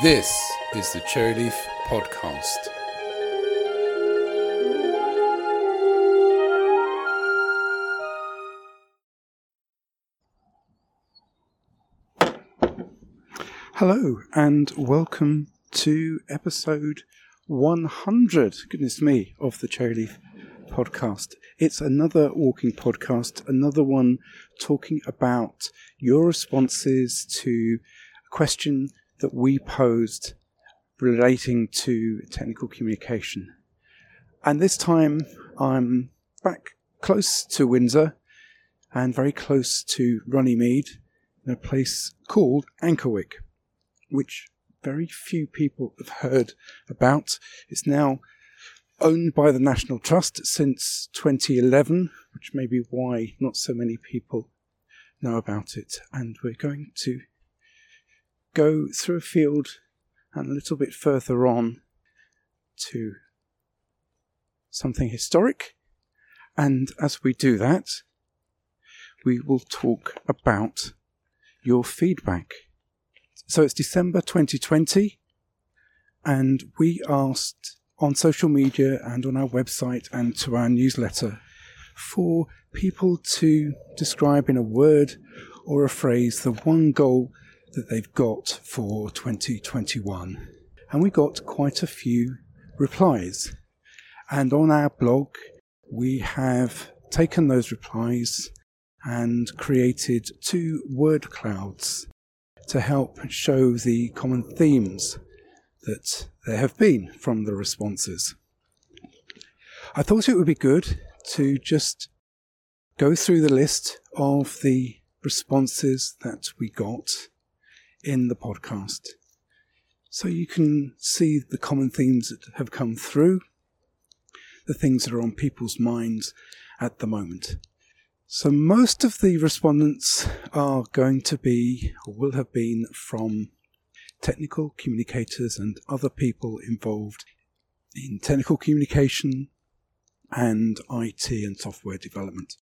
This is the Cherryleaf Podcast. Hello, and welcome to episode 100, goodness me, of the Cherryleaf podcast. It's another walking podcast, another one talking about your responses to a question that we posed relating to technical communication. And this time I'm back close to Windsor and very close to Runnymede in a place called Ankerwycke, which very few people have heard about. It's now owned by the National Trust since 2011, which may be why not so many people know about it. And we're going to go through a field and a little bit further on to something historic. And as we do that, we will talk about your feedback. So it's December 2020, and we asked on social media and on our website and to our newsletter for people to describe in a word or a phrase the one goal that they've got for 2021. And we got quite a few replies. And on our blog, we have taken those replies and created two word clouds to help show the common themes that there have been from the responses. I thought it would be good to just go through the list of the responses that we got in the podcast. So you can see the common themes that have come through, the things that are on people's minds at the moment. So most of the respondents are going to be, or will have been, from technical communicators and other people involved in technical communication and IT and software development.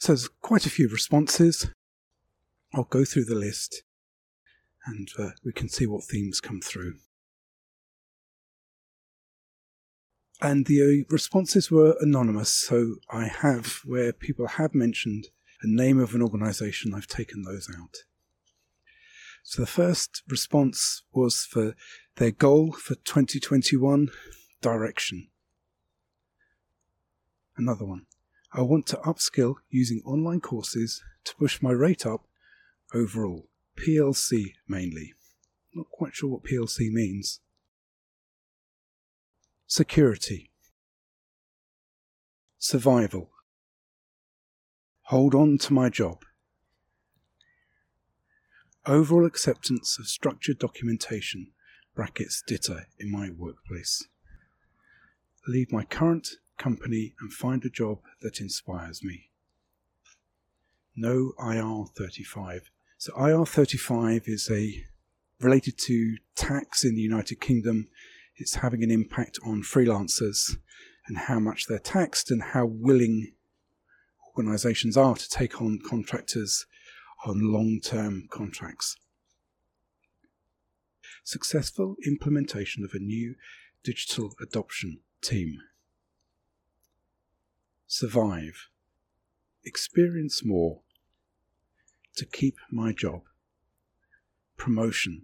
So there's quite a few responses. I'll go through the list and uh, we can see what themes come through. And the uh, responses were anonymous, so I have, where people have mentioned a name of an organization, I've taken those out. So the first response was for their goal for 2021 direction. Another one. I want to upskill using online courses to push my rate up overall. PLC mainly. Not quite sure what PLC means. Security. Survival. Hold on to my job. Overall acceptance of structured documentation, brackets ditto, in my workplace. Leave my current company and find a job that inspires me. No IR 35 so IR35 is a related to tax in the United Kingdom. It's having an impact on freelancers and how much they're taxed and how willing organisations are to take on contractors on long-term contracts. Successful implementation of a new digital adoption team. Survive. Experience more to keep my job. Promotion.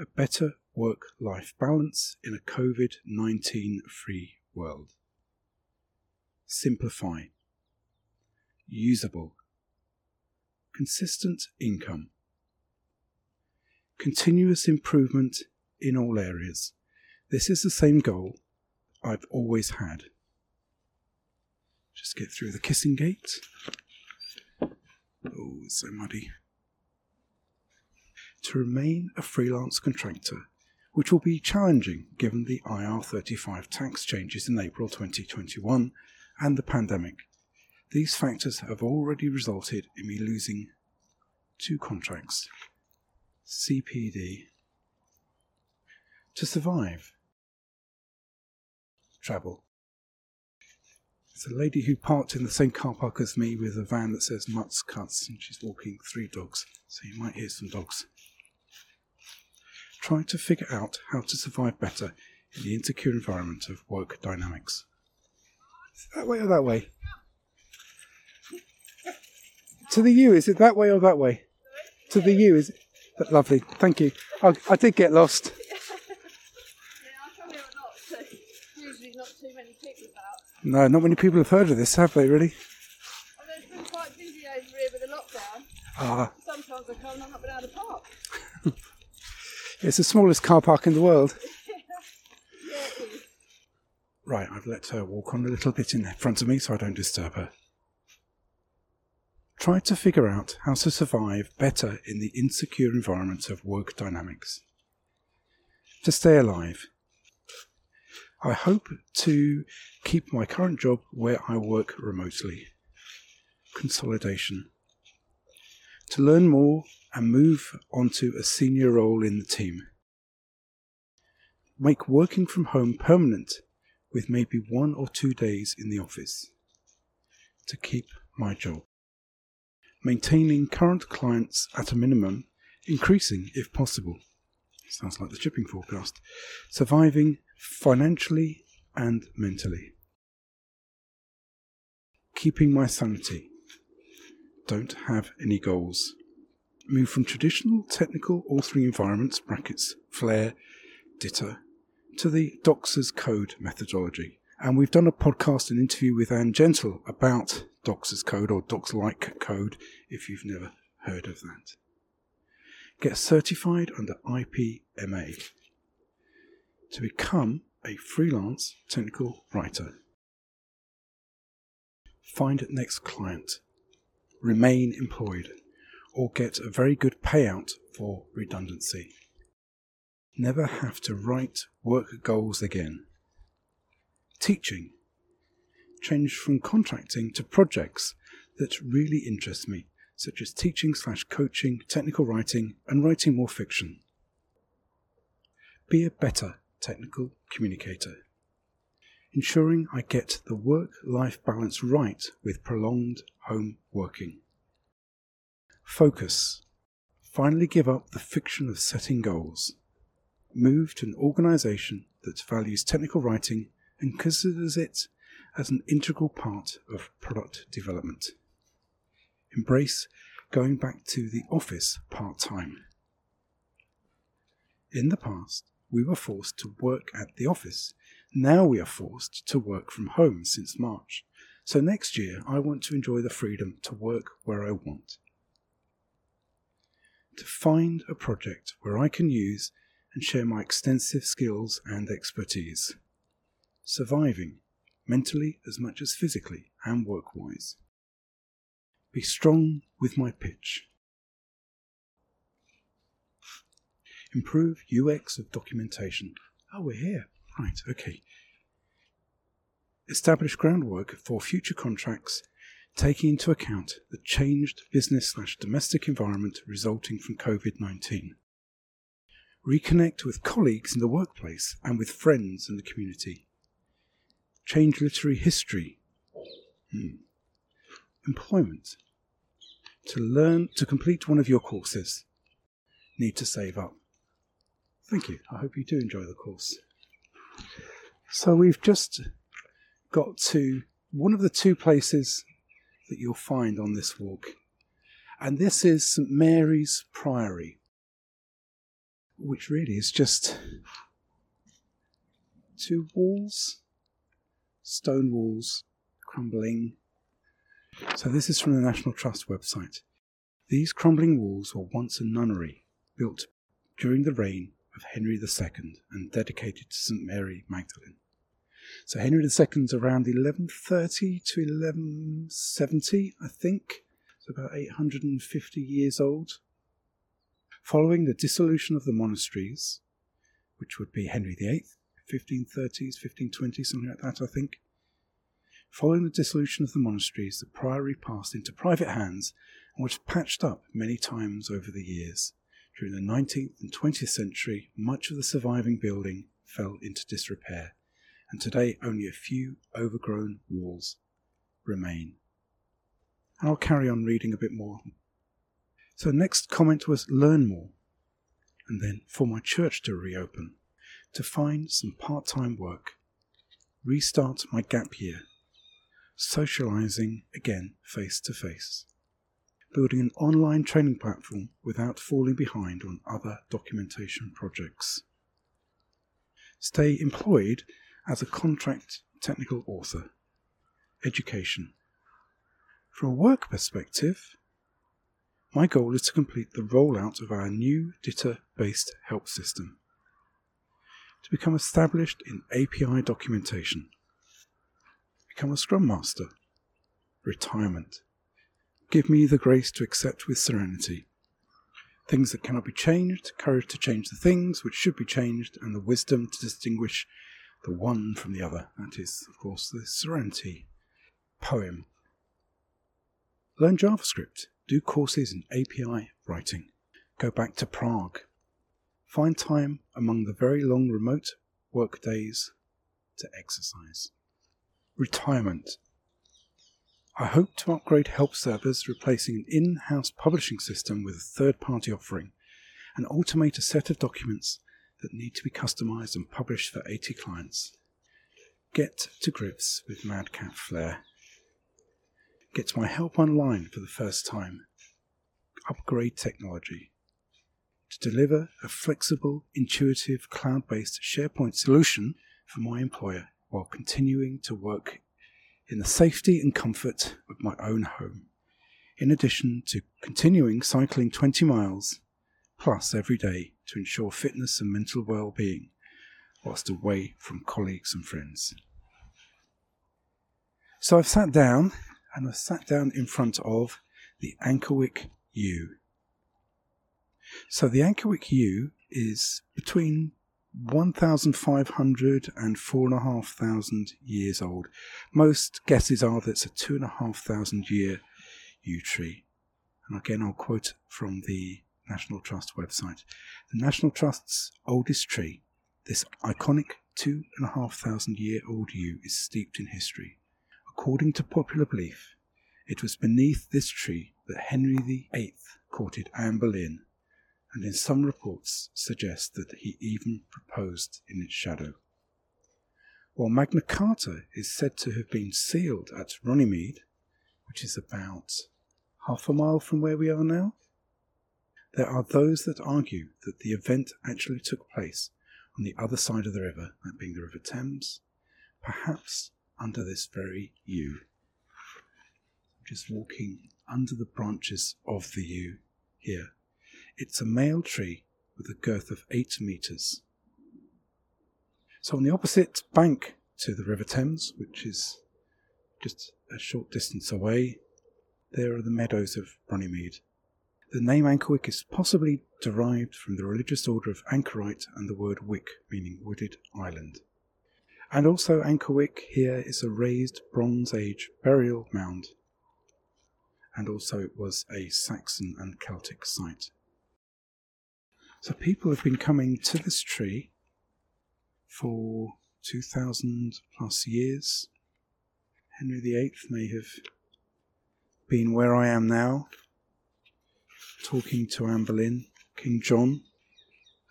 A better work life balance in a COVID 19 free world. Simplify. Usable. Consistent income. Continuous improvement in all areas. This is the same goal I've always had. Just get through the kissing gate. Oh, so muddy. To remain a freelance contractor, which will be challenging given the IR35 tax changes in April 2021 and the pandemic. These factors have already resulted in me losing two contracts. CPD. To survive. Travel. It's a lady who parked in the same car park as me with a van that says Mutts Cuts, and she's walking three dogs, so you might hear some dogs try to figure out how to survive better in the insecure environment of work dynamics. That way or that way? To the yew, is it that way or that way? To the yew, is it? Lovely, thank you. I, I did get lost. Usually not too many people about. No, not many people have heard of this, have they, really? Although it's been quite busy over here with the lockdown. Ah, Sometimes I come and I'm not been to park. it's the smallest car park in the world. Yeah, it is. Right, I've let her walk on a little bit in front of me so I don't disturb her. Try to figure out how to survive better in the insecure environment of work dynamics. To stay alive. I hope to keep my current job where I work remotely. Consolidation. To learn more and move onto a senior role in the team. Make working from home permanent with maybe one or two days in the office to keep my job. Maintaining current clients at a minimum, increasing if possible. Sounds like the shipping forecast. Surviving financially and mentally. Keeping my sanity. Don't have any goals. Move from traditional technical authoring environments, brackets, Flare, Ditto, to the Docs as Code methodology. And we've done a podcast and interview with Anne Gentle about Docs as Code or Docs like code if you've never heard of that. Get certified under IPMA to become a freelance technical writer. Find next client. Remain employed or get a very good payout for redundancy never have to write work goals again. Teaching. Change from contracting to projects that really interest me, such as teaching slash coaching, technical writing, and writing more fiction. Be a better technical communicator. Ensuring I get the work life balance right with prolonged home working. Focus. Finally give up the fiction of setting goals move to an organization that values technical writing and considers it as an integral part of product development. Embrace going back to the office part time. In the past, we were forced to work at the office. Now we are forced to work from home since March. So next year, I want to enjoy the freedom to work where I want. To find a project where I can use and share my extensive skills and expertise. Surviving, mentally as much as physically and work wise. Be strong with my pitch. Improve UX of documentation. Oh, we're here. Right, okay. Establish groundwork for future contracts taking into account the changed business slash domestic environment resulting from COVID 19 reconnect with colleagues in the workplace and with friends in the community, change literary history, hmm. employment, to learn to complete one of your courses, need to save up. Thank you. I hope you do enjoy the course. So we've just got to one of the two places that you'll find on this walk. And this is St Mary's Priory which really is just two walls, stone walls, crumbling. So, this is from the National Trust website. These crumbling walls were once a nunnery built during the reign of Henry II and dedicated to St. Mary Magdalene. So, Henry II's around 1130 to 1170, I think. It's about 850 years old. Following the dissolution of the monasteries, which would be Henry VIII, 1530s, 1520s, something like that, I think. Following the dissolution of the monasteries, the priory passed into private hands and was patched up many times over the years. During the 19th and 20th century, much of the surviving building fell into disrepair, and today only a few overgrown walls remain. And I'll carry on reading a bit more so next comment was learn more. and then for my church to reopen, to find some part time work, restart my gap year, socializing again face to face, building an online training platform without falling behind on other documentation projects, stay employed as a contract technical author, education. From a work perspective, my goal is to complete the rollout of our new DITA based help system, to become established in API documentation, become a Scrum Master, retirement. Give me the grace to accept with serenity things that cannot be changed, courage to change the things which should be changed, and the wisdom to distinguish the one from the other. That is, of course, the Serenity poem. Learn JavaScript do courses in API writing, go back to Prague, find time among the very long remote work days to exercise. Retirement. I hope to upgrade help servers, replacing an in house publishing system with a third party offering, and automate a set of documents that need to be customized and published for 80 clients. Get to grips with MadCap Flare Get my help online for the first time. Upgrade technology to deliver a flexible, intuitive, cloud based SharePoint solution for my employer while continuing to work in the safety and comfort of my own home, in addition to continuing cycling 20 miles plus every day to ensure fitness and mental well being whilst away from colleagues and friends. So I've sat down and I sat down in front of the Ankerwycke Yew. So the Ankerwycke Yew is between 1,500 and 4,500 years old. Most guesses are that it's a 2,500 year yew tree. And again, I'll quote from the National Trust website. The National Trust's oldest tree, this iconic 2,500 year old yew, is steeped in history. According to popular belief, it was beneath this tree that Henry VIII courted Anne Boleyn, and in some reports suggest that he even proposed in its shadow. While Magna Carta is said to have been sealed at Runnymede, which is about half a mile from where we are now, there are those that argue that the event actually took place on the other side of the river, that being the River Thames, perhaps under this very yew. Just walking under the branches of the yew here. It's a male tree with a girth of 8 metres. So, on the opposite bank to the River Thames, which is just a short distance away, there are the meadows of Runnymede. The name Ankerwycke is possibly derived from the religious order of Anchorite and the word wick, meaning wooded island. And also, Ankerwycke here is a raised Bronze Age burial mound, and also it was a Saxon and Celtic site. So, people have been coming to this tree for 2000 plus years. Henry VIII may have been where I am now, talking to Anne Boleyn. King John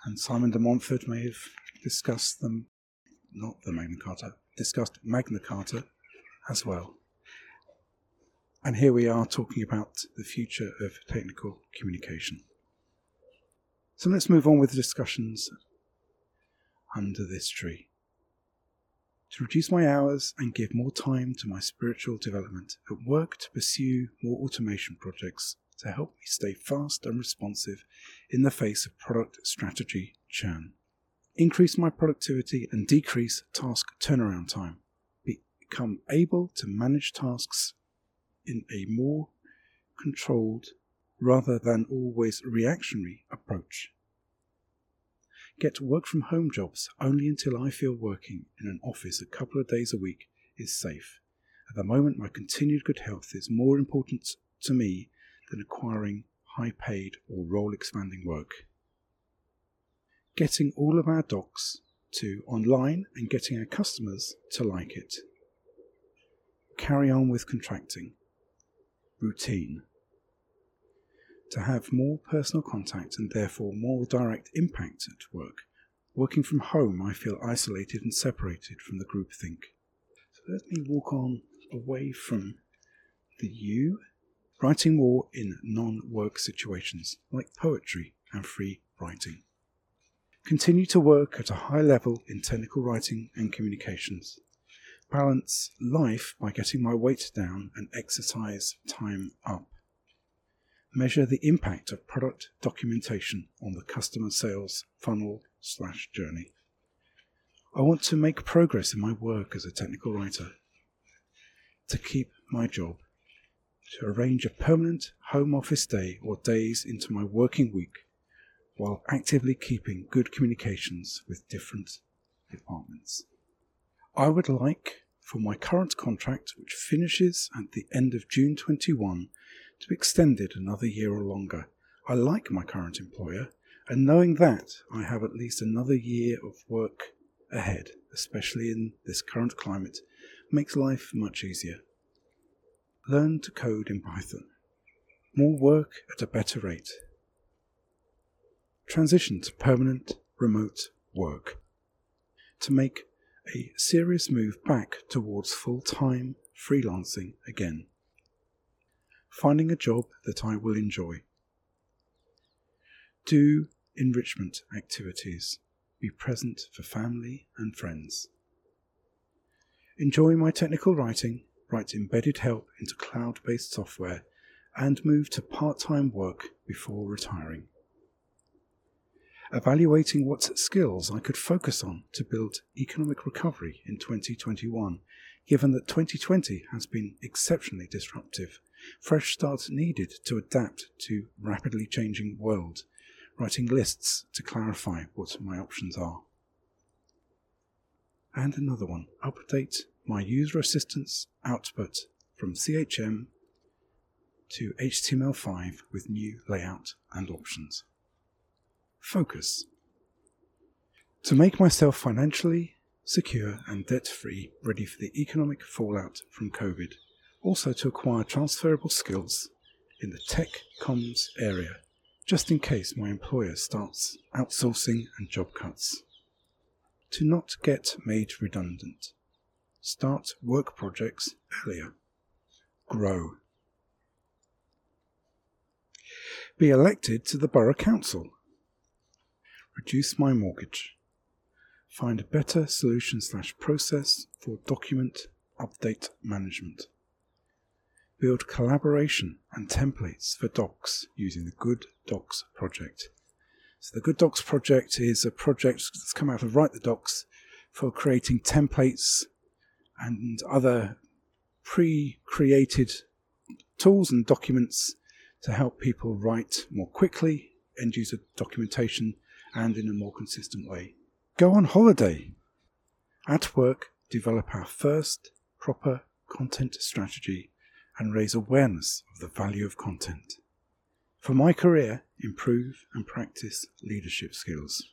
and Simon de Montfort may have discussed them not the Magna Carta, discussed Magna Carta as well. And here we are talking about the future of technical communication. So let's move on with the discussions under this tree. To reduce my hours and give more time to my spiritual development, at work to pursue more automation projects to help me stay fast and responsive in the face of product strategy churn increase my productivity and decrease task turnaround time, become able to manage tasks in a more controlled rather than always reactionary approach. Get work from home jobs only until I feel working in an office a couple of days a week is safe. At the moment, my continued good health is more important to me than acquiring high paid or role expanding work getting all of our docs to online and getting our customers to like it. Carry on with contracting. Routine. To have more personal contact and therefore more direct impact at work. Working from home, I feel isolated and separated from the groupthink. So let me walk on away from the yew, writing more in non work situations like poetry and free writing. Continue to work at a high level in technical writing and communications. Balance life by getting my weight down and exercise time up. Measure the impact of product documentation on the customer sales funnel slash journey. I want to make progress in my work as a technical writer. To keep my job. To arrange a permanent home office day or days into my working week while actively keeping good communications with different departments. I would like for my current contract, which finishes at the end of June 21, to be extended another year or longer. I like my current employer, and knowing that I have at least another year of work ahead, especially in this current climate, makes life much easier. Learn to code in Python. More work at a better rate. Transition to permanent remote work. To make a serious move back towards full time freelancing again. Finding a job that I will enjoy. Do enrichment activities. Be present for family and friends. Enjoy my technical writing, write embedded help into cloud based software, and move to part time work before retiring evaluating what skills I could focus on to build economic recovery in 2021, given that 2020 has been exceptionally disruptive. Fresh starts needed to adapt to rapidly changing world, writing lists to clarify what my options are. And another one, update my user assistance output from CHM to HTML5 with new layout and options. Focus. To make myself financially secure and debt free, ready for the economic fallout from COVID. Also, to acquire transferable skills in the tech comms area, just in case my employer starts outsourcing and job cuts. To not get made redundant. Start work projects earlier. Grow. Be elected to the Borough Council reduce my mortgage, find a better solution slash process for document update management, build collaboration and templates for docs using the Good Docs project. So the Good Docs project is a project that's come out of Write the Docs for creating templates and other pre-created tools and documents to help people write more quickly, end user documentation and in a more consistent way. Go on holiday. At work, develop our first proper content strategy and raise awareness of the value of content. For my career, improve and practice leadership skills.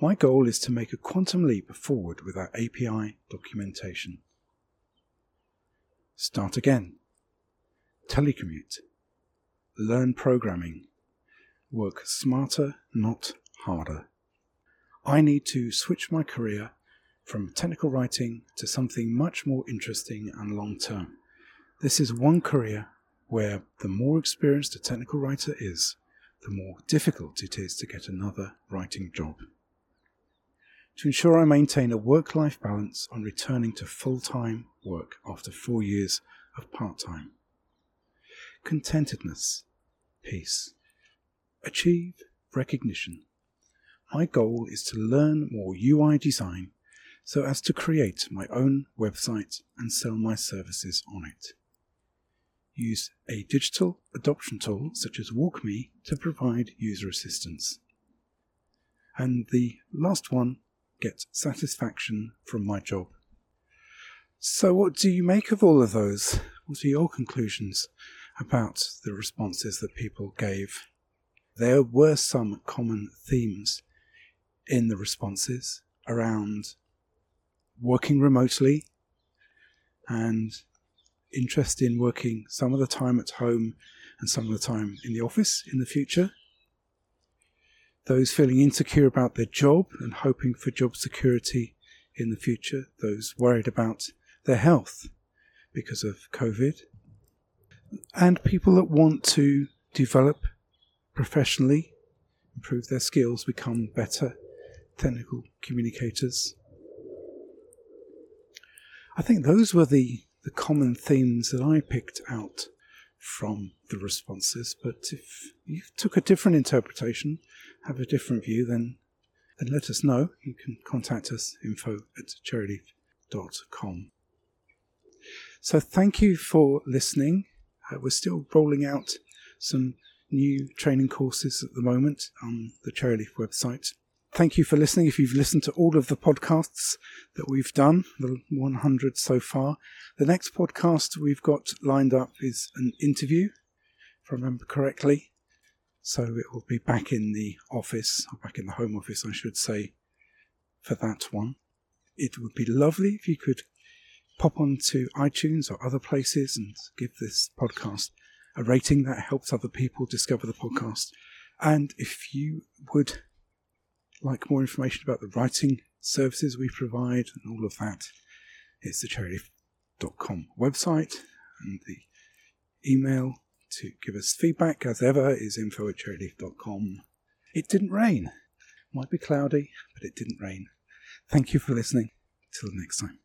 My goal is to make a quantum leap forward with our API documentation. Start again. Telecommute. Learn programming. Work smarter, not harder. I need to switch my career from technical writing to something much more interesting and long term. This is one career where the more experienced a technical writer is, the more difficult it is to get another writing job. To ensure I maintain a work life balance, I'm returning to full time work after four years of part time. Contentedness, peace. Achieve recognition my goal is to learn more UI design so as to create my own website and sell my services on it. Use a digital adoption tool such as WalkMe to provide user assistance. And the last one, get satisfaction from my job. So, what do you make of all of those? What are your conclusions about the responses that people gave? There were some common themes in the responses around working remotely and interest in working some of the time at home and some of the time in the office in the future. Those feeling insecure about their job and hoping for job security in the future. Those worried about their health because of COVID. And people that want to develop professionally, improve their skills, become better technical communicators. I think those were the, the common themes that I picked out from the responses. But if you took a different interpretation, have a different view, then then let us know. You can contact us info at cherryleaf.com. So thank you for listening. Uh, we're still rolling out some new training courses at the moment on the Cherryleaf website. Thank you for listening. If you've listened to all of the podcasts that we've done, the 100 so far, the next podcast we've got lined up is an interview, if I remember correctly. So it will be back in the office, or back in the home office, I should say, for that one. It would be lovely if you could pop onto iTunes or other places and give this podcast a rating that helps other people discover the podcast. And if you would like more information about the writing services we provide and all of that, it's the cherryleaf.com website and the email to give us feedback, as ever, is info at cherryleaf.com. It didn't rain. Might be cloudy, but it didn't rain. Thank you for listening. Till next time.